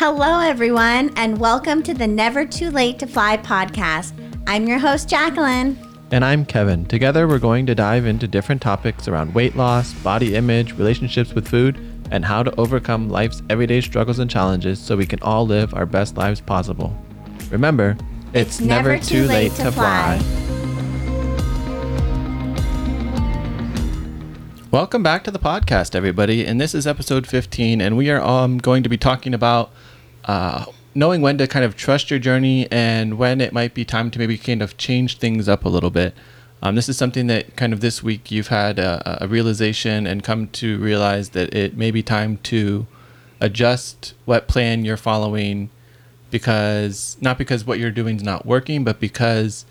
Hello, everyone, and welcome to the Never Too Late to Fly podcast. I'm your host, Jacqueline. And I'm Kevin. Together, we're going to dive into different topics around weight loss, body image, relationships with food, and how to overcome life's everyday struggles and challenges so we can all live our best lives possible. Remember, it's, it's never, never, too, late, late to, to fly. fly. Welcome back to the podcast, everybody. And this is episode 15, and we are um, going to be talking about uh, knowing when to kind of trust your journey and when it might be time to maybe kind of change things up a little bit. Um, this is something that kind of this week you've had a, a, realization and come to realize that it may be time to adjust what plan you're following because not because what you're doing is not working, but because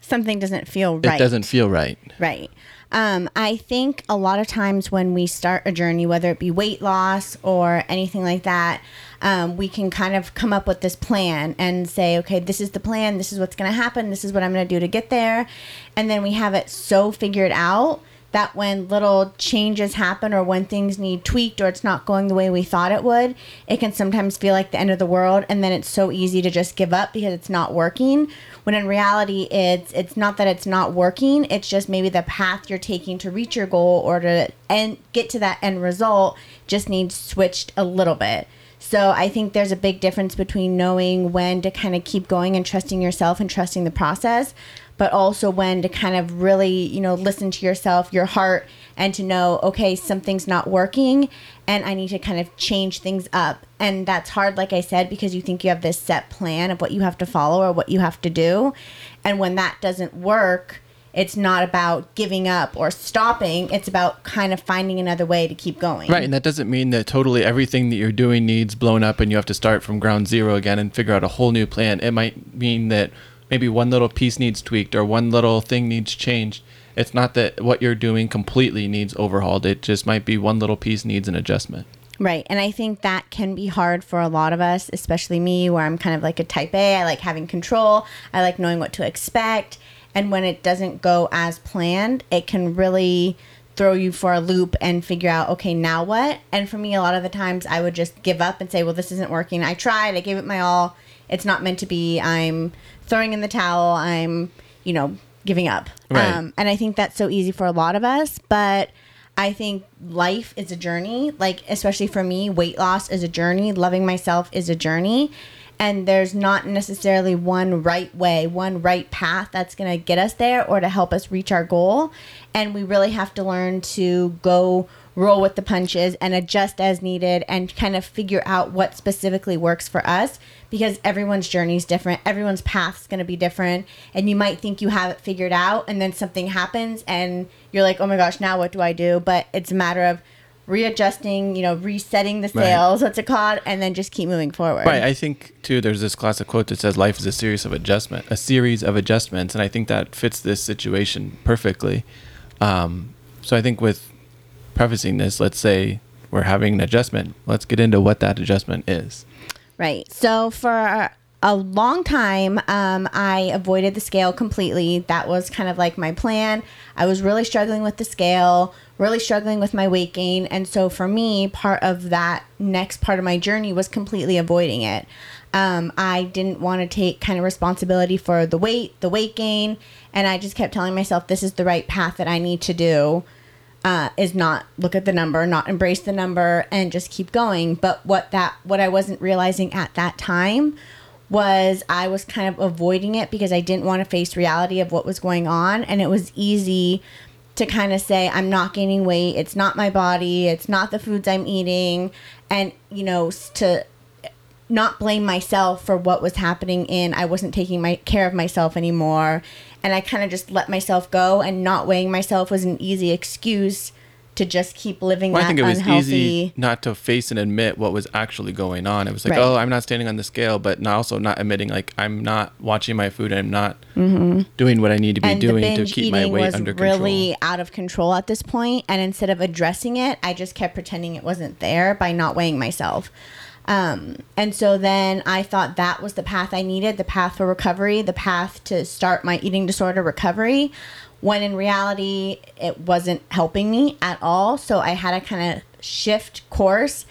something doesn't feel right. It doesn't feel right. Right. Um, I think a lot of times when we start a journey, whether it be weight loss or anything like that, um, we can kind of come up with this plan and say, okay, this is the plan, this is what's going to happen, this is what I'm going to do to get there. And then we have it so figured out that when little changes happen or when things need tweaked or it's not going the way we thought it would, it can sometimes feel like the end of the world and then it's so easy to just give up because it's not working. When in reality it's it's not that it's not working, it's just maybe the path you're taking to reach your goal or to and get to that end result just needs switched a little bit. So I think there's a big difference between knowing when to kind of keep going and trusting yourself and trusting the process but also when to kind of really, you know, listen to yourself, your heart, and to know, okay, something's not working and I need to kind of change things up. And that's hard, like I said, because you think you have this set plan of what you have to follow or what you have to do. And when that doesn't work, it's not about giving up or stopping. It's about kind of finding another way to keep going. Right. And that doesn't mean that totally everything that you're doing needs blown up and you have to start from ground zero again and figure out a whole new plan. It might mean that maybe one little piece needs tweaked or one little thing needs changed. It's not that what you're doing completely needs overhauled. It just might be one little piece needs an adjustment. Right. And I think that can be hard for a lot of us, especially me, where I'm kind of like a type A. I like having control, I like knowing what to expect. And when it doesn't go as planned, it can really throw you for a loop and figure out, okay, now what? And for me, a lot of the times I would just give up and say, well, this isn't working. I tried, I gave it my all. It's not meant to be. I'm throwing in the towel. I'm, you know, giving up. Right. Um, and I think that's so easy for a lot of us. But I think life is a journey. Like, especially for me, weight loss is a journey. Loving myself is a journey. And there's not necessarily one right way, one right path that's going to get us there or to help us reach our goal. And we really have to learn to go roll with the punches and adjust as needed and kind of figure out what specifically works for us because everyone's journey is different. Everyone's path is going to be different. And you might think you have it figured out and then something happens and you're like, oh my gosh, now what do I do? But it's a matter of readjusting, you know, resetting the sails, right. what's it called, and then just keep moving forward. Right. I think too there's this classic quote that says life is a series of adjustment, a series of adjustments, and I think that fits this situation perfectly. Um, so I think with prefacing this, let's say we're having an adjustment. Let's get into what that adjustment is. Right. So for a long time, um, I avoided the scale completely. That was kind of like my plan. I was really struggling with the scale, really struggling with my weight gain. And so for me, part of that next part of my journey was completely avoiding it. Um, I didn't want to take kind of responsibility for the weight, the weight gain. And I just kept telling myself, this is the right path that I need to do uh, is not look at the number, not embrace the number, and just keep going. But what that what I wasn't realizing at that time was I was kind of avoiding it because I didn't want to face reality of what was going on, and it was easy to kind of say I'm not gaining weight. It's not my body. It's not the foods I'm eating, and you know to not blame myself for what was happening in I wasn't taking my care of myself anymore and I kind of just let myself go and not weighing myself was an easy excuse to just keep living well, that I think it was unhealthy. easy not to face and admit what was actually going on. It was like, right. oh, I'm not standing on the scale, but not also not admitting like I'm not watching my food and I'm not mm-hmm. doing what I need to be and doing to keep my weight under control. Really out of control at this point, and instead of addressing it, I just kept pretending it wasn't there by not weighing myself. Um, and so then I thought that was the path I needed the path for recovery, the path to start my eating disorder recovery. When in reality, it wasn't helping me at all. So I had to kind of shift course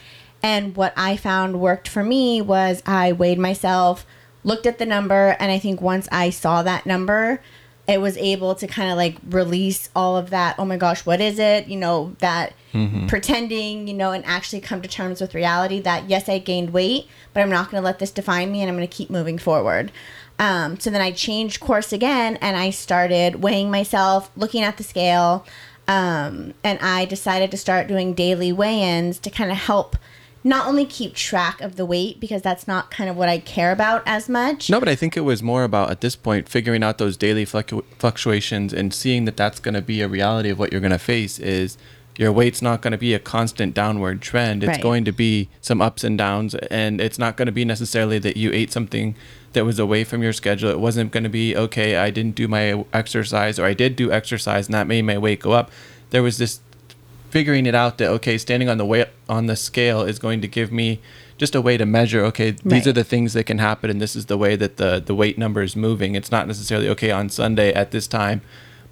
And what I found worked for me was I weighed myself, looked at the number, and I think once I saw that number, it was able to kind of like release all of that, oh my gosh, what is it? You know, that Mm-hmm. pretending, you know, and actually come to terms with reality that yes, I gained weight, but I'm not going to let this define me and I'm going to keep moving forward. Um, so then I changed course again and I started weighing myself, looking at the scale. Um, and I decided to start doing daily weigh ins to kind of help not only keep track of the weight because that's not kind of what I care about as much. No, but I think it was more about at this point figuring out those daily fluctu- fluctuations and seeing that that's going to be a reality of what you're going to face is your weight's not going to be a constant downward trend. It's Right. going to be some ups and downs and it's not going to be necessarily that you ate something that was away from your schedule. It wasn't going to be okay, I didn't do my exercise or I did do exercise and that made my weight go up. There was this figuring it out that okay standing on the weight on the scale is going to give me just a way to measure okay these Right. are the things that can happen and this is the way that the the weight number is moving it's not necessarily okay on sunday at this time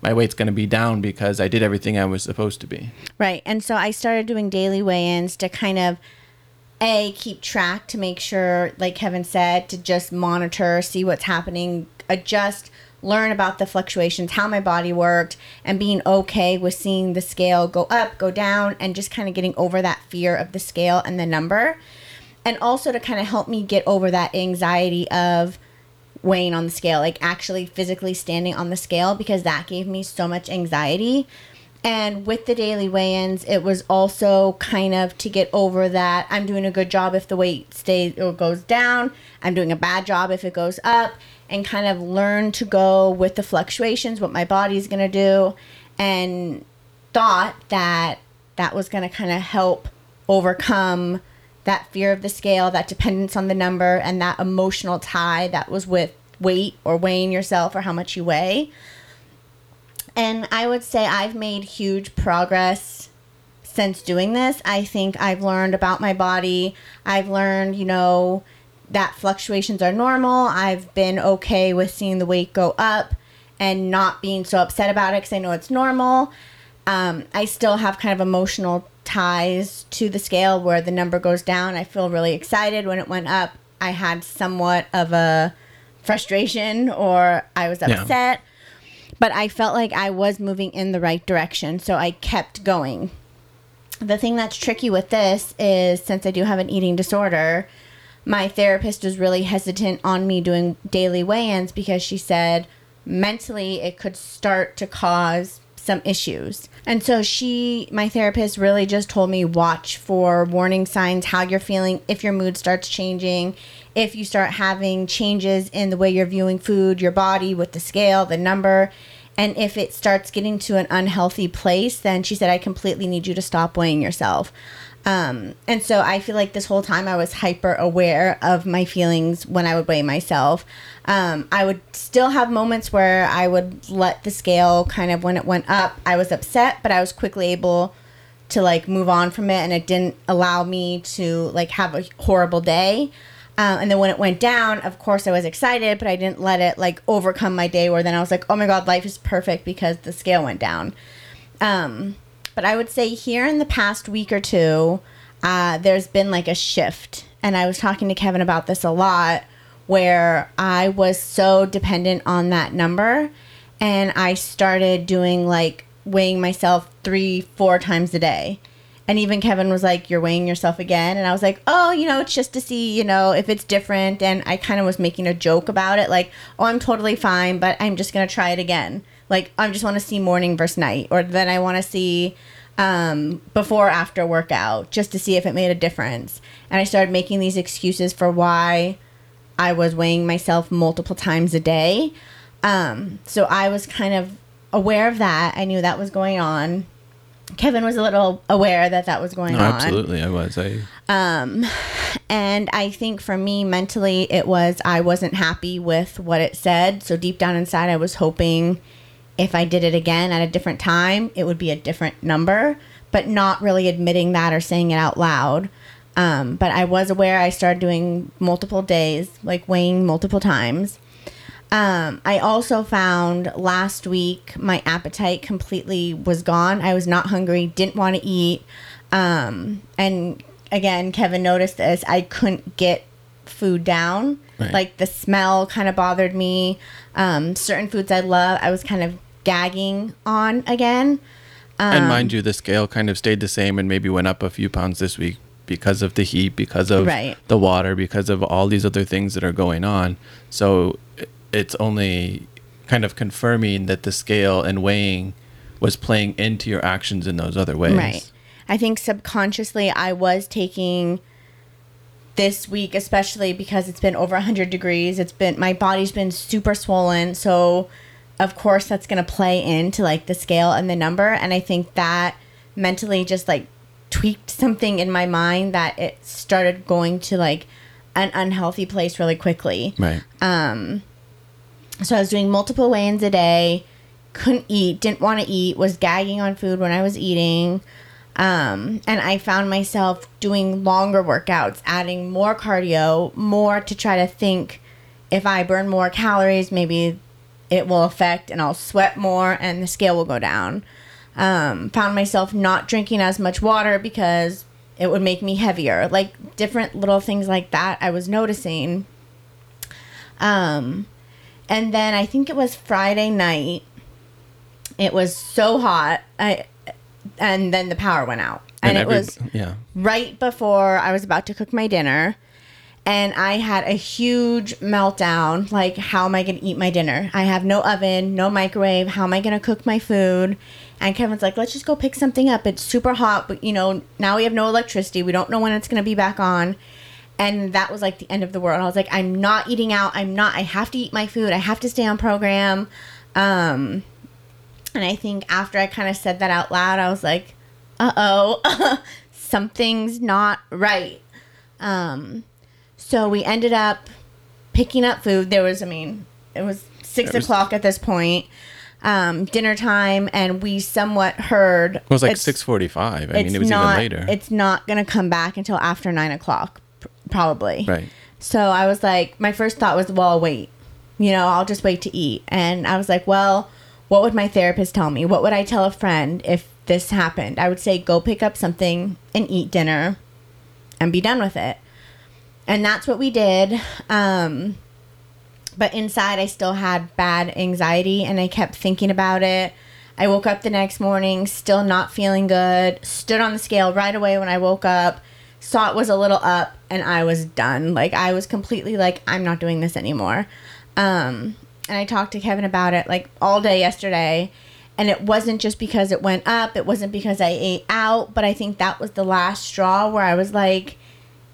my weight's going to be down because i did everything i was supposed to be Right. And so I started doing daily weigh ins to kind of A, keep track to make sure, like Kevin said, to just monitor, see what's happening, adjust, learn about the fluctuations, how my body worked, and being okay with seeing the scale go up, go down, and just kind of getting over that fear of the scale and the number. And also to kind of help me get over that anxiety of weighing on the scale, like actually physically standing on the scale, because that gave me so much anxiety. And with the daily weigh ins, it was also kind of to get over that I'm doing a good job if the weight stays or goes down, I'm doing a bad job if it goes up, and kind of learn to go with the fluctuations, what my body's going to do, and thought that that was going to kind of help overcome that fear of the scale, that dependence on the number, and that emotional tie that was with weight or weighing yourself or how much you weigh. And I would say I've made huge progress since doing this. I think I've learned about my body. I've learned, you know, that fluctuations are normal. I've been okay with seeing the weight go up and not being so upset about it because I know it's normal. Um, I still have kind of emotional ties to the scale where the number goes down. I feel really excited when it went up. I had somewhat of a frustration or I was Yeah. But I felt like I was moving in the right direction. So I kept going. The thing that's tricky with this is since I do have an eating disorder, my therapist was really hesitant on me doing daily weigh ins because she said mentally it could start to cause some issues. And so she, my therapist, really just told me watch for warning signs, how you're feeling, if your mood starts changing, if you start having changes in the way you're viewing food, your body with the scale, the number. And if it starts getting to an unhealthy place, then she said, I completely need you to stop weighing yourself. Um, and so I feel like this whole time I was hyper aware of my feelings when I would weigh myself. Um, I would still have moments where I would let the scale kind of when it went up, I was upset, but I was quickly able to like move on from it and it didn't allow me to like have a horrible day. Um, and then when it went down, of course I was excited, but I didn't let it like overcome my day where then I was like, oh my God, life is perfect because the scale went down. Um, but I would say here in the past week or two, uh, there's been like a shift. And I was talking to Kevin about this a lot where I was so dependent on that number. And I started doing like weighing myself three, four times a day. And even Kevin was like, You're weighing yourself again. And I was like, Oh, you know, it's just to see, you know, if it's different. And I kind of was making a joke about it, like, Oh, I'm totally fine, but I'm just going to try it again. Like, I just want to see morning versus night. Or then I want to see um, before after workout just to see if it made a difference. And I started making these excuses for why I was weighing myself multiple times a day. Um, so I was kind of aware of that. I knew that was going on. Kevin was a little aware that that was going no, on. absolutely i was i Um, and I think for me mentally, it was I wasn't happy with what it said. So deep down inside, I was hoping if I did it again at a different time, it would be a different number, but not really admitting that or saying it out loud. Um, but I was aware I started doing multiple days, like weighing multiple times. Um, I also found last week my appetite completely was gone. I was not hungry, didn't want to eat. Um, and again, Kevin noticed this. I couldn't get food down. Right. Like the smell kind of bothered me. Um, certain foods I love, I was kind of gagging on again. Um, and mind you, the scale kind of stayed the same and maybe went up a few pounds this week because of the heat, because of Right. the water, because of all these other things that are going on. So it's only kind of confirming that the scale and weighing was playing into your actions in those other ways. Right. I think subconsciously I was taking this week, especially because it's been over 100 degrees. It's been, my body's been super swollen. So, of course, that's going to play into like the scale and the number. And I think that mentally just like tweaked something in my mind that it started going to like an unhealthy place really quickly. Right. Um so I was doing multiple weigh-ins a day, couldn't eat, didn't want to eat, was gagging on food when I was eating. Um, and I found myself doing longer workouts, adding more cardio, more to try to think if I burn more calories, maybe it will affect and I'll sweat more and the scale will go down. Um, found myself not drinking as much water because it would make me heavier. Like different little things like that I was noticing. Um, and then I think it was Friday night. It was so hot. I and then the power went out. And, it every- was yeah. right before I was about to cook my dinner. And I had a huge meltdown. Like, how am I going to eat my dinner? I have no oven, no microwave. How am I going to cook my food? And Kevin's like, let's just go pick something up. It's super hot, but you know, now we have no electricity. We don't know when it's going to be back on. And that was like the end of the world. I was like, I'm not eating out. I'm not, I have to eat my food. I have to stay on program. Um, and I think after I kind of said that out loud, I was like, uh oh, something's not right. Um, so we ended up picking up food. There was, I mean, it was six It was- o'clock at this point, um, dinner time, and we somewhat heard. It was like six forty-five. I mean, it was not, even later. It's not going to come back until after nine o'clock, probably. right. So I was like, my first thought was, well, I'll wait. You know, I'll just wait to eat. And I was like, well, what would my therapist tell me? What would I tell a friend if this happened? I would say, go pick up something and eat dinner and be done with it. And that's what we did. Um, but inside, I still had bad anxiety and I kept thinking about it. I woke up the next morning, still not feeling good. Stood on the scale right away when I woke up, saw it was a little up, and I was done. Like, I was completely like, I'm not doing this anymore. Um, and I talked to Kevin about it like all day yesterday. And it wasn't just because it went up, it wasn't because I ate out, but I think that was the last straw where I was like,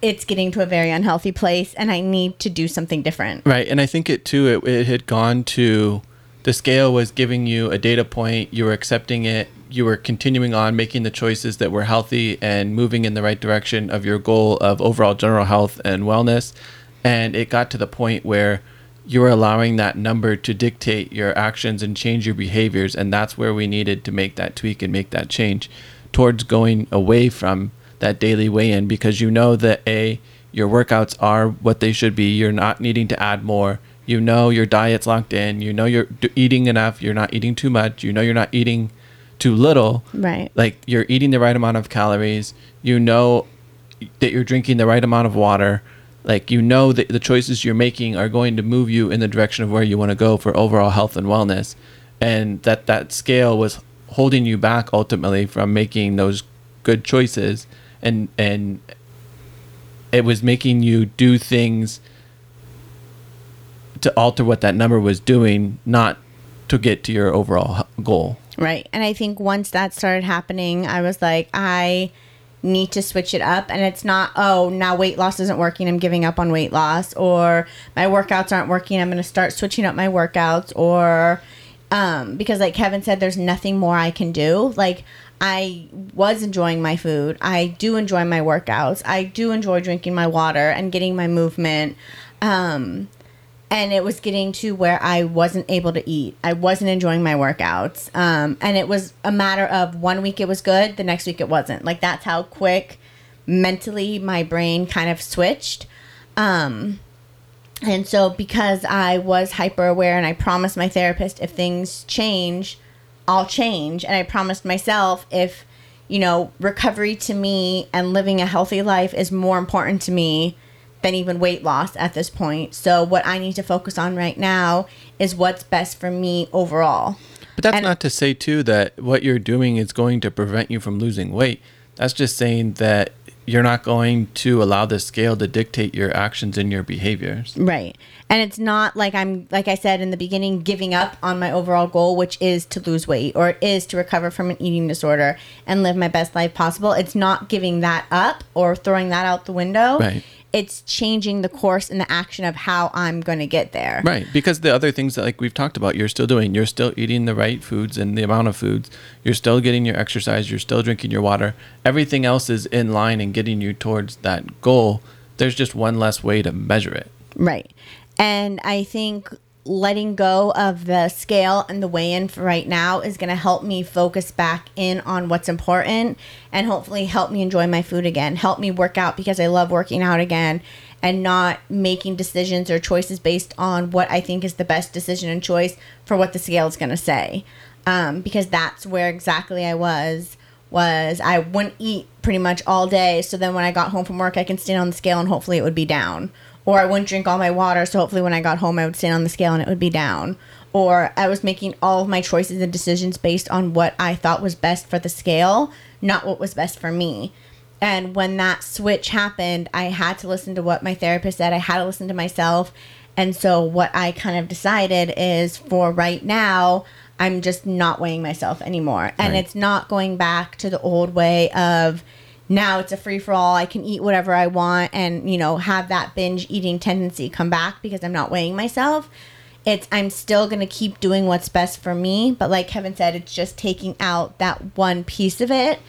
it's getting to a very unhealthy place and I need to do something different. Right, and I think it too. It, it had gone to the scale was giving you a data point. You were accepting it. You were continuing on making the choices that were healthy and moving in the right direction of your goal of overall general health and wellness. And it got to the point where you were allowing that number to dictate your actions and change your behaviors. And that's where we needed to make that tweak and make that change towards going away from that daily weigh in because you know that A, your workouts are what they should be. You're not needing to add more. You know your diet's locked in. You know you're eating enough. You're not eating too much. You know you're not eating too little. Right. Like you're eating the right amount of calories. You know that you're drinking the right amount of water. Like you know that the choices you're making are going to move you in the direction of where you want to go for overall health and wellness. And that that scale was holding you back ultimately from making those good choices and and it was making you do things to alter what that number was doing, not to get to your overall goal. Right. And I think once that started happening, I was like, I need to switch it up. And it's not, oh, now weight loss isn't working. I'm giving up on weight loss. Or my workouts aren't working. I'm going to start switching up my workouts. Or um, because, like Kevin said, there's nothing more I can do. Like, I was enjoying my food. I do enjoy my workouts. I do enjoy drinking my water and getting my movement. Um, and it was getting to where I wasn't able to eat. I wasn't enjoying my workouts. Um, and it was a matter of one week it was good, the next week it wasn't. Like that's how quick mentally my brain kind of switched. Um, and so because I was hyper aware and I promised my therapist if things change, I'll change. And I promised myself if you know, recovery to me and living a healthy life is more important to me than even weight loss at this point. So what I need to focus on right now is what's best for me overall. But that's And- not to say too that what you're doing is going to prevent you from losing weight. That's just saying that you're not going to allow the scale to dictate your actions and your behaviors. Right. And it's not like I'm, like I said in the beginning, giving up on my overall goal, which is to lose weight or it is to recover from an eating disorder and live my best life possible. It's not giving that up or throwing that out the window. Right. It's changing the course and the action of how I'm going to get there. Right, because the other things that like we've talked about, you're still doing. You're still eating the right foods and the amount of foods. You're still getting your exercise. You're still drinking your water. Everything else is in line and getting you towards that goal. There's just one less way to measure it. Right. And I think letting go of the scale and the weigh in for right now is going to help me focus back in on what's important and hopefully help me enjoy my food again, help me work out because I love working out again and not making decisions or choices based on what I think is the best decision and choice for what the scale is going to say. Um, because that's where exactly I was was I wouldn't eat pretty much all day. So then when I got home from work, I can stand on the scale and hopefully it would be down. Or I wouldn't drink all my water. So hopefully when I got home, I would stand on the scale and it would be down. Or I was making all of my choices and decisions based on what I thought was best for the scale, not what was best for me. And when that switch happened, I had to listen to what my therapist said. I had to listen to myself. And so what I kind of decided is for right now, I'm just not weighing myself anymore. And Right. it's not going back to the old way of now it's a free for all. I can eat whatever I want and, you know, have that binge eating tendency come back because I'm not weighing myself. It's I'm still going to keep doing what's best for me, but like Kevin said, it's just taking out that one piece of it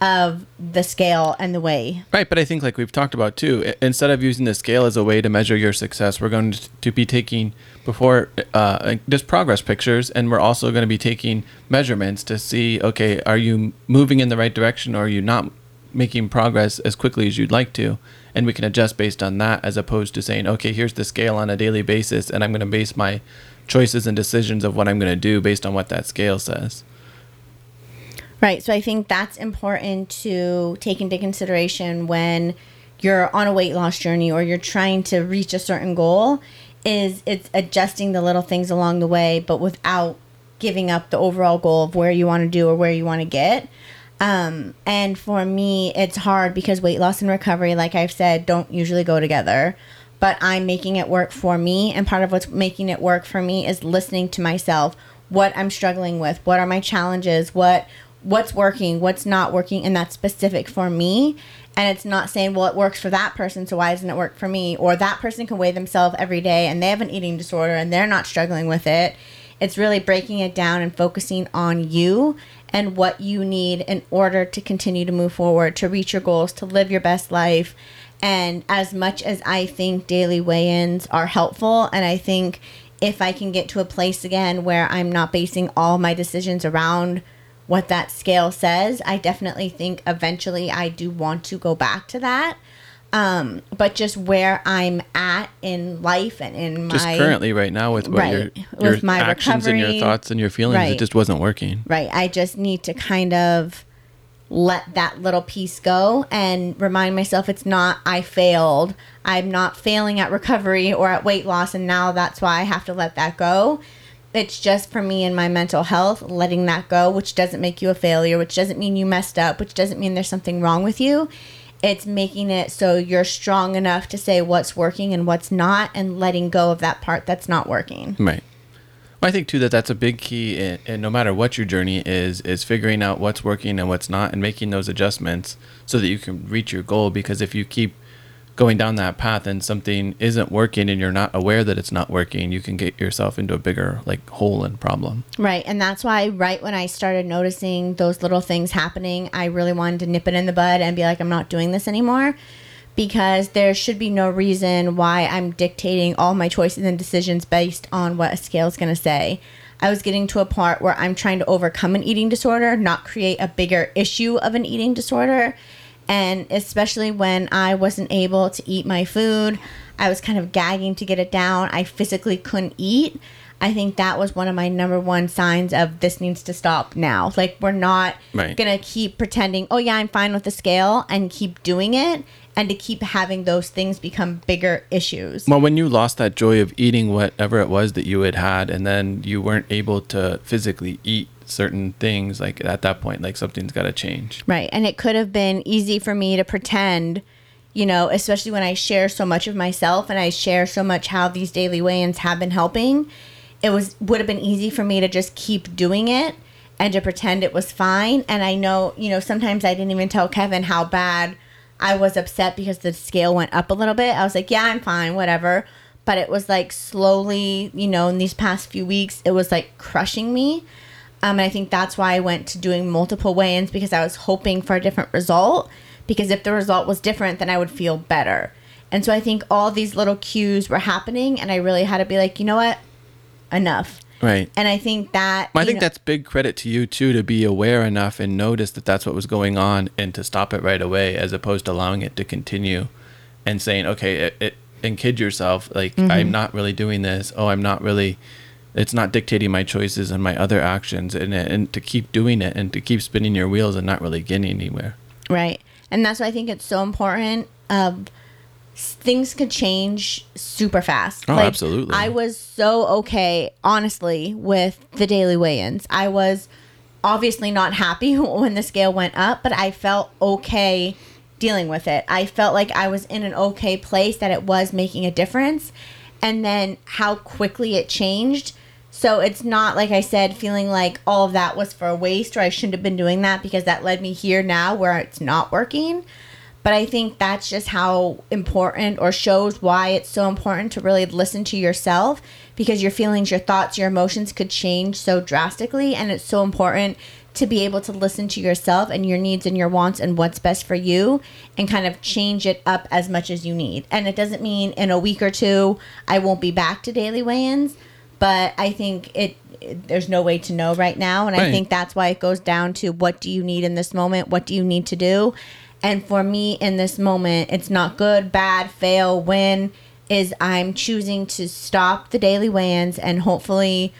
of the scale and the way. Right, but I think like we've talked about too, instead of using the scale as a way to measure your success, we're going to be taking before uh, just progress pictures, and we're also going to be taking measurements to see, okay, are you moving in the right direction, or are you not making progress as quickly as you'd like to? And we can adjust based on that, as opposed to saying, okay, here's the scale on a daily basis, and I'm going to base my choices and decisions of what I'm going to do based on what that scale says. Right. So I think that's important to take into consideration when you're on a weight loss journey or you're trying to reach a certain goal is it's adjusting the little things along the way but without giving up the overall goal of where you want to do or where you want to get. Um, and for me, it's hard because weight loss and recovery, like I've said, don't usually go together. But I'm making it work for me. And part of what's making it work for me is listening to myself, what I'm struggling with, what are my challenges, what what's working, what's not working, and that's specific for me. And it's not saying, well, it works for that person, so why doesn't it work for me? Or that person can weigh themselves every day and they have an eating disorder and they're not struggling with it. It's really breaking it down and focusing on you and what you need in order to continue to move forward, to reach your goals, to live your best life. And as much as I think daily weigh ins are helpful, and I think if I can get to a place again where I'm not basing all my decisions around what that scale says, I definitely think eventually I do want to go back to that. Um, but just where I'm at in life and in my Just currently, right now, with what Right. your, your With my actions and your thoughts and your feelings, it just wasn't working. Right. I just need to kind of let that little piece go and remind myself it's not I failed. I'm not failing at recovery or at weight loss and now that's why I have to let that go. It's just for me and my mental health, letting that go, which doesn't make you a failure, which doesn't mean you messed up, which doesn't mean there's something wrong with you. It's making it so you're strong enough to say what's working and what's not and letting go of that part that's not working. Right. Well, I think too that that's a big key, in, in no matter what your journey is, is figuring out what's working and what's not, and making those adjustments so that you can reach your goal. Because if you keep going down that path and something isn't working and you're not aware that it's not working, you can get yourself into a bigger like hole and problem. Right. And that's why, right when I started noticing those little things happening, I really wanted to nip it in the bud and be like, I'm not doing this anymore. Because there should be no reason why I'm dictating all my choices and decisions based on what a scale is going to say. I was getting to a part where I'm trying to overcome an eating disorder, not create a bigger issue of an eating disorder. And especially when I wasn't able to eat my food, I was kind of gagging to get it down. I physically couldn't eat. I think that was one of my number one signs of this needs to stop now. Like we're not Right. gonna keep pretending, oh yeah, I'm fine with the scale and keep doing it and to keep having those things become bigger issues. Well, when you lost that joy of eating whatever it was that you had had, and then you weren't able to physically eat certain things, like at that point, like something's got to change. Right. And it could have been easy for me to pretend, you know, especially when I share so much of myself and I share so much how these daily weigh-ins have been helping. It was would have been easy for me to just keep doing it and to pretend it was fine. And I know, you know, sometimes I didn't even tell Kevin how bad I was upset because the scale went up a little bit. I was like, yeah, I'm fine, whatever. But it was like slowly, you know, in these past few weeks, it was like crushing me. Um, and I think that's why I went to doing multiple weigh ins because I was hoping for a different result. Because if the result was different, then I would feel better. And so I think all these little cues were happening, and I really had to be like, you know what? Enough. Right. And I think that. I think know- that's big credit to you too to be aware enough and notice that that's what was going on and to stop it right away as opposed to allowing it to continue and saying okay it, it and kid yourself like Mm-hmm. I'm not really doing this oh I'm not really it's not dictating my choices and my other actions and and to keep doing it and to keep spinning your wheels and not really getting anywhere Right. And that's why I think it's so important. Um, things could change super fast. Oh, absolutely. I was so okay, honestly, with the daily weigh ins. I was obviously not happy when the scale went up, but I felt okay dealing with it. I felt like I was in an okay place, that it was making a difference. And then how quickly it changed. So it's not like I said, feeling like all of that was for a waste or I shouldn't have been doing that because that led me here now where it's not working. But I think that's just how important or shows why it's so important to really listen to yourself because your feelings, your thoughts, your emotions could change so drastically. And it's so important to be able to listen to yourself and your needs and your wants and what's best for you and kind of change it up as much as you need. And it doesn't mean in a week or two I won't be back to daily weigh ins, but I think it, it- there's no way to know right now. And I think that's why it goes down to what do you need in this moment? What do you need to do? And for me in this moment, it's not good, bad, fail, win. Is I'm choosing to stop the daily weigh-ins and hopefully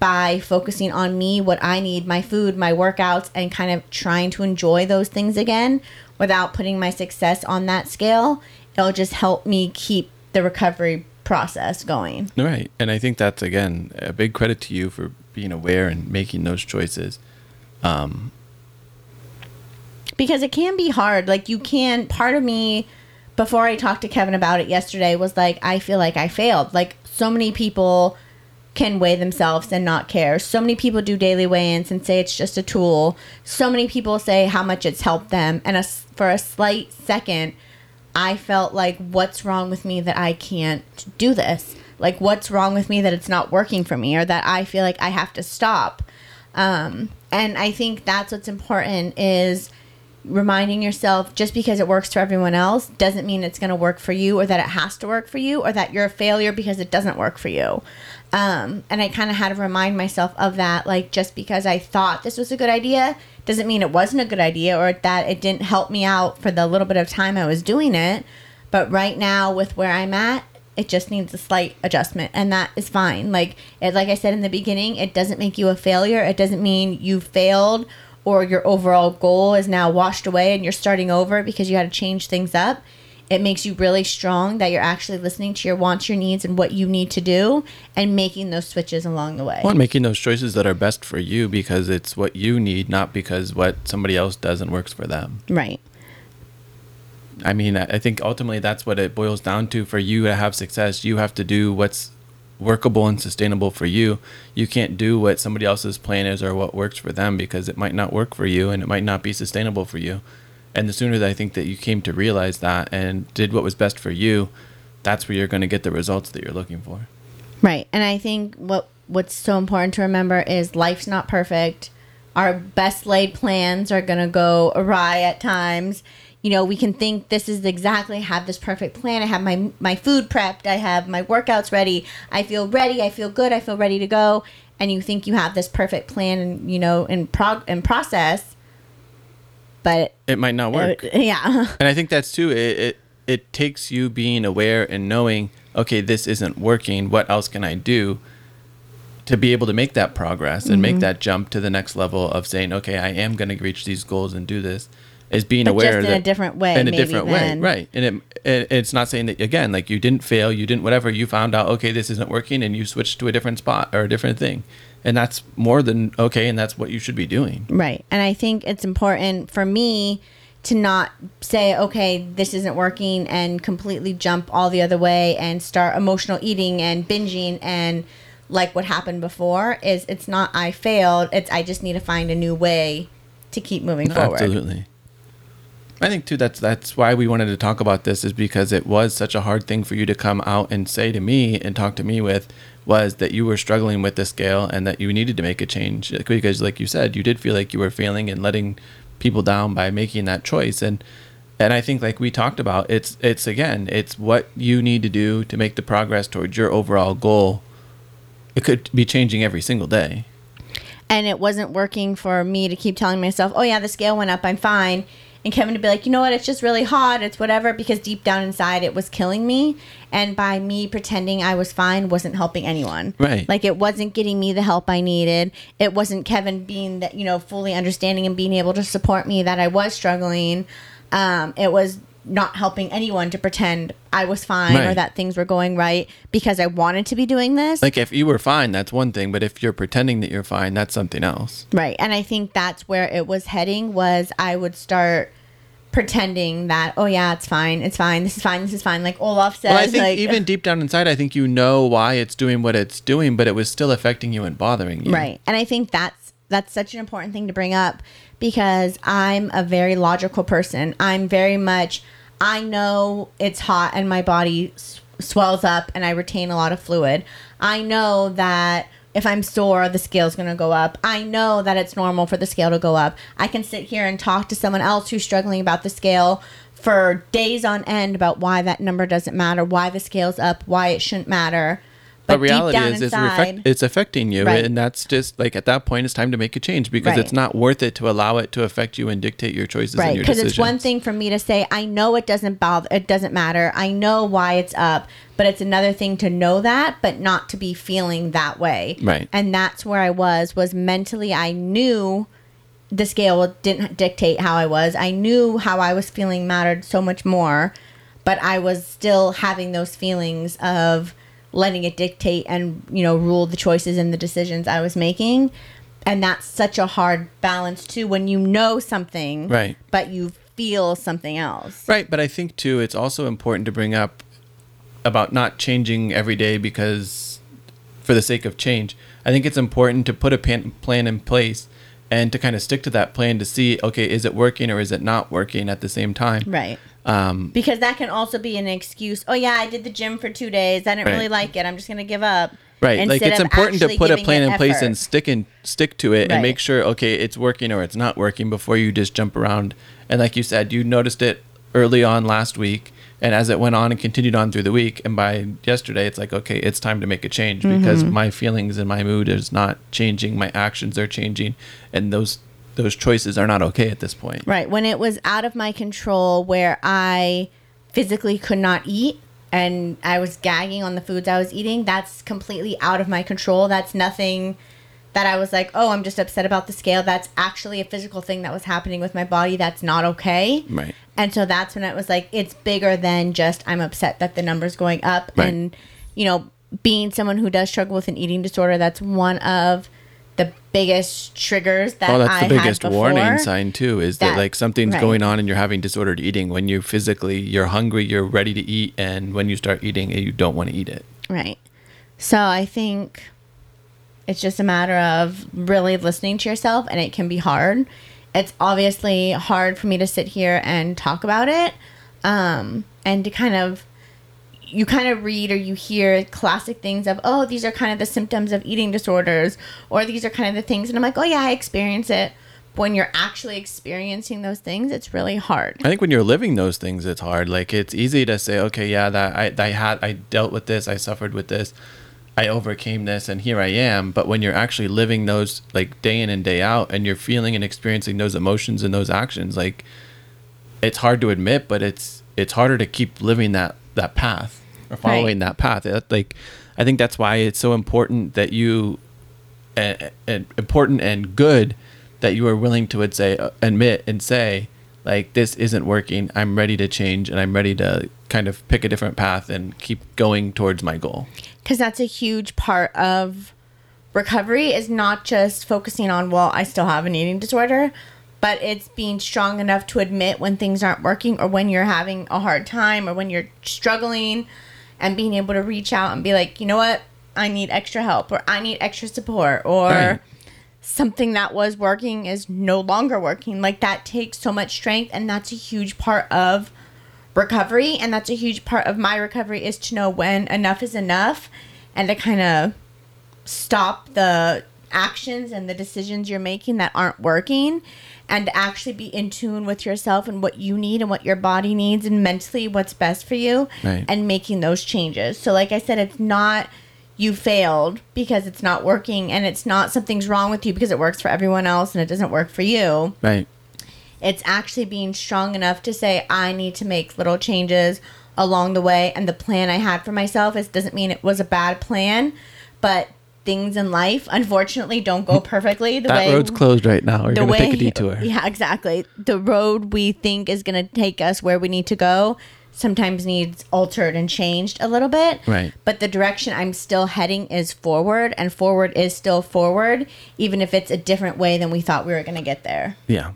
by focusing on me, what I need, my food, my workouts, and kind of trying to enjoy those things again without putting my success on that scale, it'll just help me keep the recovery process going. right and I think that's again a big credit to you for being aware and making those choices Um, because it can be hard. Like you can part of me before I talked to Kevin about it yesterday was like I feel like I failed. Like so many people can weigh themselves and not care. So many people do daily weigh-ins and say it's just a tool. So many people say how much it's helped them and a for a slight second I felt like what's wrong with me that I can't do this? Like what's wrong with me that it's not working for me or that I feel like I have to stop? Um, and I think that's what's important is reminding yourself just because it works for everyone else doesn't mean it's going to work for you or that it has to work for you or that you're a failure because it doesn't work for you. Um, and I kind of had to remind myself of that. Like, just because I thought this was a good idea doesn't mean it wasn't a good idea or that it didn't help me out for the little bit of time I was doing it. But right now, with where I'm at, it just needs a slight adjustment, and that is fine. Like, it, like I said in the beginning, it doesn't make you a failure. It doesn't mean you failed or your overall goal is now washed away and you're starting over because you had to change things up. It makes you really strong that you're actually listening to your wants, your needs, and what you need to do and making those switches along the way. Well, making those choices that are best for you because it's what you need, not because what somebody else does and works for them. Right. I mean, I think ultimately that's what it boils down to. For you to have success, you have to do what's workable and sustainable for you. You can't do what somebody else's plan is or what works for them because it might not work for you and it might not be sustainable for you. And the sooner that I think that you came to realize that and did what was best for you, that's where you're going to get the results that you're looking for. Right. And I think what what's so important to remember is life's not perfect. Our best laid plans are going to go awry at times. You know, we can think this is exactly I have this perfect plan. I have my my food prepped. I have my workouts ready. I feel ready. I feel good. I feel ready to go. And you think you have this perfect plan and you know in prog in process, but It might not work. uh, yeah. And I think that's too. It, it it takes you being aware and knowing, okay, this isn't working. What else can I do? to be able to make that progress and Mm-hmm. make that jump to the next level of saying, okay, I am going to reach these goals and do this, is being But aware in that a different way, in a different way, right? And it, it, it's not saying that again, like you didn't fail, you didn't whatever, you found out, okay, this isn't working, and you switched to a different spot or a different thing, and that's more than okay, and that's what you should be doing. Right. And I think it's important for me to not say, okay, this isn't working and completely jump all the other way and start emotional eating and binging and like what happened before is it's not I failed, it's I just need to find a new way to keep moving forward. Absolutely. I think too that's that's why we wanted to talk about this is because it was such a hard thing for you to come out and say to me and talk to me with was that you were struggling with the scale and that you needed to make a change. Because like you said you did feel like you were failing and letting people down by making that choice. And and I think like we talked about it's it's again it's what you need to do to make the progress towards your overall goal. It could be changing every single day. And it wasn't working for me to keep telling myself, "Oh yeah, the scale went up, I'm fine." And Kevin to be like, "You know what? It's just really hot. It's whatever." Because deep down inside, it was killing me, and by me pretending I was fine wasn't helping anyone. Right. Like it wasn't getting me the help I needed. It wasn't Kevin being that you know fully understanding and being able to support me that I was struggling. Um, it was not helping anyone to pretend I was fine or that things were going right because I wanted to be doing this. like if you were fine that's one thing but if you're pretending that you're fine that's something else Right. And I think that's where it was heading was I would start pretending that, oh yeah, it's fine, it's fine, this is fine, this is fine. Like Olaf says, Well, I think like even deep down inside, I think you know why it's doing what it's doing, but it was still affecting you and bothering you. Right. And I think that's that's such an important thing to bring up because I'm a very logical person. I'm very much I know it's hot and my body swells up and I retain a lot of fluid. I know that if I'm sore, the scale's to go up. I know that it's normal for the scale to go up. I can sit here and talk to someone else who's struggling about the scale for days on end about why that number doesn't matter, why the scale's up, why it shouldn't matter. But reality is, it's, inside- reflect, it's affecting you, Right. and that's just like at that point, it's time to make a change because Right. it's not worth it to allow it to affect you and dictate your choices right and your because it's one thing for me to say i know it doesn't bother it doesn't matter i know why it's up but it's another thing to know that but not to be feeling that way Right. and that's where i was was mentally i knew the scale didn't dictate how i was i knew how i was feeling mattered so much more but i was still having those feelings of letting it dictate and you know rule the choices and the decisions i was making and that's such a hard balance too when you know something Right. but you feel something else Right, but I think too, it's also important to bring up about not changing every day because for the sake of change. I think it's important to put a pan- plan in place and to kind of stick to that plan to see, okay, is it working or is it not working at the same time? right Um, because that can also be an excuse oh yeah i did the gym for two days i didn't Right. really like it i'm just gonna give up Right. like it's important to put a plan in place effort. and stick and stick to it Right. and make sure okay it's working or it's not working before you just jump around. And like you said, you noticed it early on last week and as it went on and continued on through the week and by yesterday it's like okay, it's time to make a change Mm-hmm. because my feelings and my mood is not changing, my actions are changing and those those choices are not okay at this point. Right. When it was out of my control where I physically could not eat and I was gagging on the foods I was eating, that's completely out of my control. That's nothing that I was like, oh, I'm just upset about the scale. That's actually a physical thing that was happening with my body that's not okay. Right. And so that's when it was like, it's bigger than just I'm upset that the number's going up. Right. And, you know, being someone who does struggle with an eating disorder, that's one of the biggest triggers that Oh, that's I the biggest had warning before. sign too. Is that, that- like something's right. going on and you're having disordered eating when you physically you're hungry, you're ready to eat, and when you start eating, you don't want to eat it. Right. So I think it's just a matter of really listening to yourself, and it can be hard. It's obviously hard for me to sit here and talk about it, um, and to kind of you kind of read or you hear classic things of oh these are kind of the symptoms of eating disorders or these are kind of the things and i'm like oh yeah i experience it. When you're actually experiencing those things it's really hard. I think when you're living those things, it's hard. Like it's easy to say, okay, yeah, that I, I had, I dealt with this, I suffered with this, I overcame this, and here I am. But when you're actually living those, like day in and day out, and you're feeling and experiencing those emotions and those actions, like it's hard to admit, but it's it's harder to keep living that that path or following that path. That, like I think that's why it's so important that you and, and important and good that you are willing to would say uh, admit and say like this isn't working i'm ready to change and i'm ready to kind of pick a different path and keep going towards my goal because that's a huge part of recovery is not just focusing on well i still have an eating disorder but it's being strong enough to admit when things aren't working or when you're having a hard time or when you're struggling and being able to reach out and be like you know what i need extra help or i need extra support or Right. something that was working is no longer working like that takes so much strength and that's a huge part of recovery and that's a huge part of my recovery is to know when enough is enough and to kind of stop the actions and the decisions you're making that aren't working and to actually be in tune with yourself and what you need and what your body needs and mentally what's best for you Right. and making those changes. So like I said it's not you failed because it's not working and it's not something's wrong with you because it works for everyone else and it doesn't work for you right it's actually being strong enough to say i need to make little changes along the way. And the plan i had for myself is doesn't mean it was a bad plan but things in life unfortunately don't go perfectly the that way road's closed right now. We're gonna way take a detour. Yeah exactly. The road we think is going to take us where we need to go sometimes needs altered and changed a little bit. Right. but the direction i'm still heading is forward and forward is still forward even if it's a different way than we thought we were going to get there. Yeah.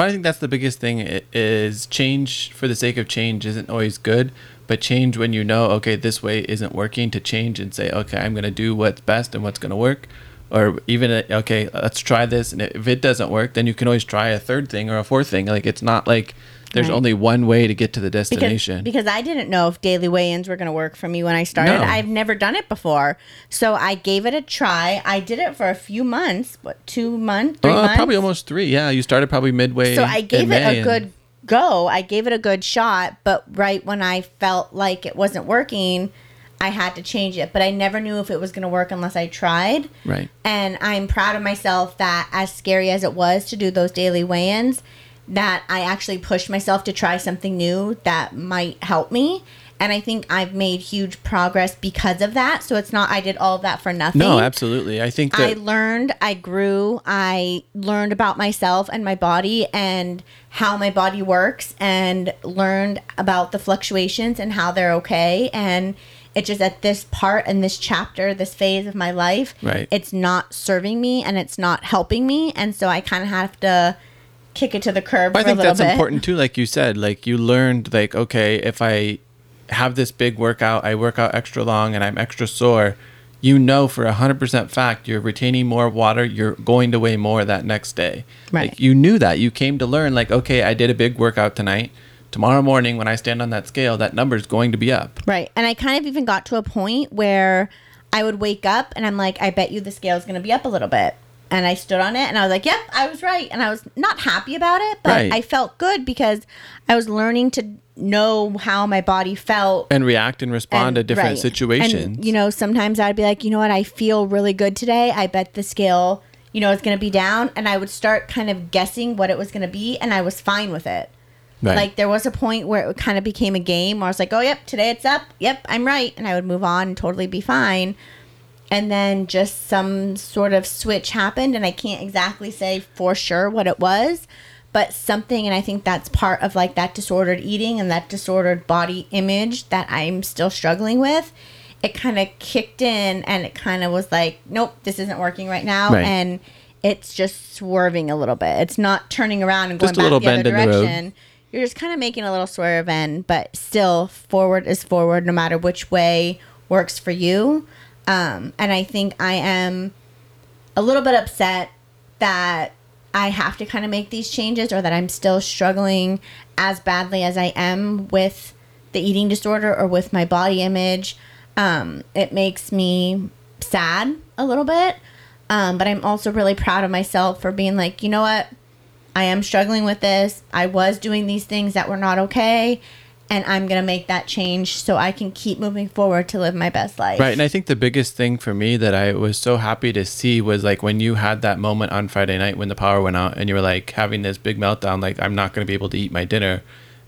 But I think that's the biggest thing is change for the sake of change isn't always good, but change when you know, okay, this way isn't working to change and say, okay, I'm going to do what's best and what's going to work. Or even, uh, okay, let's try this. And if it doesn't work, then you can always try a third thing or a fourth thing. Like it's not like there's Right. only one way to get to the destination. because I didn't know if daily weigh-ins were going to work for me when I started. No. I've never done it before, so I gave it a try. I did it for a few months, what two months, three Uh, months, probably almost three. Yeah. You started probably midway. So I gave it May a good go. I gave it a good shot, but right when I felt like it wasn't working, I had to change it. But I never knew if it was going to work unless I tried. Right. And I'm proud of myself that as scary as it was to do those daily weigh-ins, that I actually pushed myself to try something new that might help me. And I think I've made huge progress because of that. So it's not I did all of that for nothing. No, absolutely. I think I learned, I grew, I learned about myself and my body and how my body works and learned about the fluctuations and how they're okay. And it's just at this part and this chapter, this phase of my life, Right. it's not serving me and it's not helping me. And so I kind of have to kick it to the curb I think little that's bit. important too. Like you said, like you learned, like okay, if I have this big workout, I work out extra long, and I'm extra sore. You know for a hundred percent fact you're retaining more water. You're going to weigh more that next day. Right. Like you knew that. You came to learn. Like okay, I did a big workout tonight. Tomorrow morning when I stand on that scale, that number is going to be up. Right. And I kind of even got to a point where I would wake up and I'm like, I bet you the scale is going to be up a little bit. And I stood on it and I was like, yep, I was right. And I was not happy about it, but Right. I felt good because I was learning to know how my body felt. And react and respond to different right. situations. And, you know, sometimes I'd be like, you know what, I feel really good today. I bet the scale, you know, is going to be down. And I would start kind of guessing what it was going to be. And I was fine with it. Right. Like there was a point where it kind of became a game where I was like, "Oh, yep, today it's up. Yep, I'm right," and I would move on and totally be fine. And then just some sort of switch happened, and I can't exactly say for sure what it was, but something. And I think that's part of like that disordered eating and that disordered body image that I'm still struggling with. It kind of kicked in, and it kind of was like, "Nope, this isn't working right now," Right. and it's just swerving a little bit. It's not turning around and going Just a back little the other bend in the road. You're just kind of making a little swerve in, but still forward is forward no matter which way works for you. Um, and I think I am a little bit upset that I have to kind of make these changes or that I'm still struggling as badly as I am with the eating disorder or with my body image. Um, it makes me sad a little bit. Um, but I'm also really proud of myself for being like, you know what? I am struggling with this. I was doing these things that were not okay. And I'm going to make that change so I can keep moving forward to live my best life. Right. And I think the biggest thing for me that I was so happy to see was like when you had that moment on Friday night when the power went out and you were like having this big meltdown, like, I'm not going to be able to eat my dinner.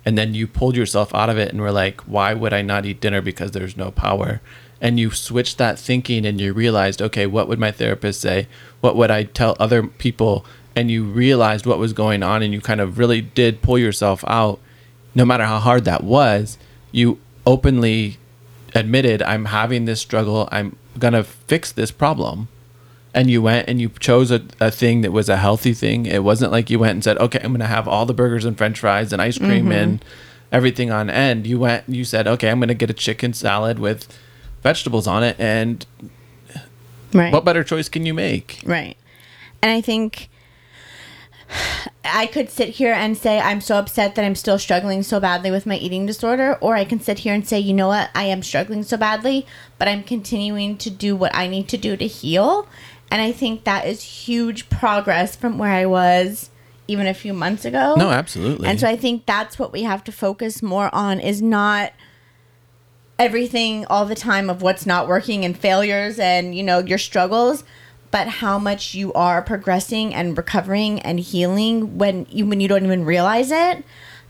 and then you pulled yourself out of it and were like, why would I not eat dinner because there's no power? And you switched that thinking and you realized, okay, what would my therapist say? What would I tell other people? And you realized what was going on and you kind of really did pull yourself out. No matter how hard that was, you openly admitted, I'm having this struggle. I'm going to fix this problem and you went and you chose a, a thing that was a healthy thing. It wasn't like you went and said, okay, I'm going to have all the burgers and french fries and ice cream mm-hmm. and everything on end. You went, you said, okay, I'm going to get a chicken salad with vegetables on it. And right. what better choice can you make? Right. And I think I could sit here and say, I'm so upset that I'm still struggling so badly with my eating disorder. Or I can sit here and say, you know what? I am struggling so badly, but I'm continuing to do what I need to do to heal. And I think that is huge progress from where I was even a few months ago. No, absolutely. And so I think that's what we have to focus more on is not everything all the time of what's not working and failures and you know your struggles but how much you are progressing and recovering and healing when you when you don't even realize it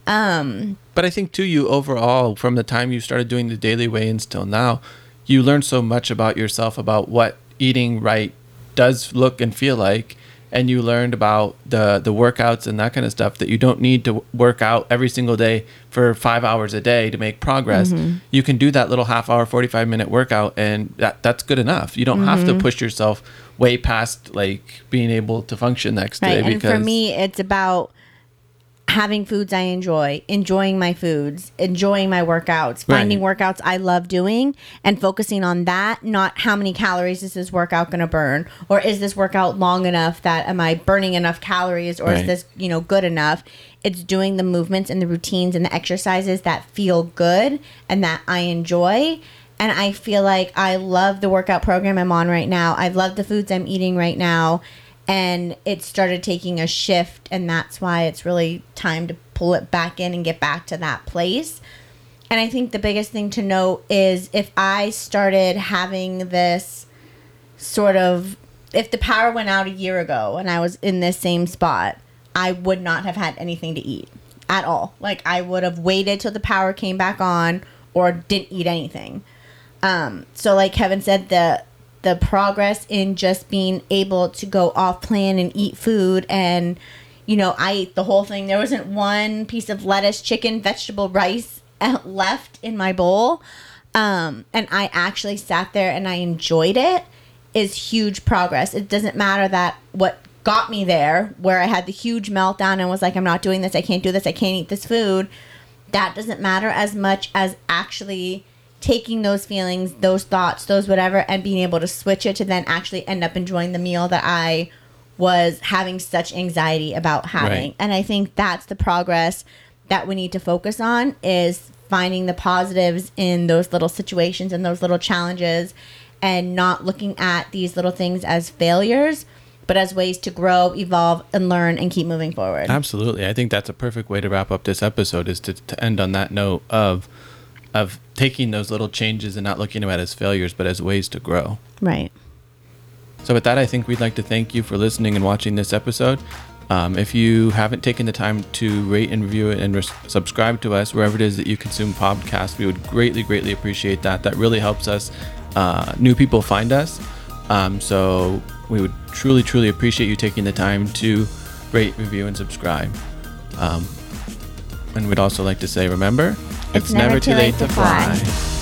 um but i think too you overall from the time you started doing the daily weigh-ins till now you learned so much about yourself about what eating right does look and feel like and you learned about the the workouts and that kind of stuff that you don't need to work out every single day for five hours a day to make progress mm-hmm. you can do that little half hour 45 minute workout and that that's good enough you don't mm-hmm. have to mm-hmm. push yourself way past like being able to function next right. day because and for me it's about having foods I enjoy, enjoying my foods, enjoying my workouts, finding right. workouts I love doing, and focusing on that, not how many calories is this workout going to burn, or is this workout long enough that am I burning enough calories, or right. is this, you know, good enough? It's doing the movements and the routines and the exercises that feel good and that I enjoy. And I feel like I love the workout program I'm on right now. I love the foods I'm eating right now. And it started taking a shift and that's why it's really time to pull it back in and get back to that place. And i think the biggest thing to note is if i started having this sort of if the power went out a year ago and i was in this same spot i would not have had anything to eat at all. Like i would have waited till the power came back on or didn't eat anything um, so like kevin said the the progress in just being able to go off plan and eat food and you know i ate the whole thing. There wasn't one piece of lettuce chicken vegetable rice left in my bowl. Um, and i actually sat there and i enjoyed it. Is huge progress. It doesn't matter that what got me there where i had the huge meltdown and was like i'm not doing this. I can't do this. I can't eat this food. That doesn't matter as much as actually taking those feelings, those thoughts, those whatever, and being able to switch it to then actually end up enjoying the meal that I was having such anxiety about having. Right. And I think that's the progress that we need to focus on is finding the positives in those little situations and those little challenges and not looking at these little things as failures but as ways to grow, evolve, and learn and keep moving forward. Absolutely. I think that's a perfect way to wrap up this episode is to, to end on that note of of taking those little changes and not looking at as failures, but as ways to grow. Right. So, with that, I think we'd like to thank you for listening and watching this episode. Um, if you haven't taken the time to rate and review it and res- subscribe to us wherever it is that you consume podcasts, we would greatly, greatly appreciate that. That really helps us, uh, new people find us. Um, so, we would truly, truly appreciate you taking the time to rate, review, and subscribe. Um, and we'd also like to say, remember, it's, never, too late, to fly.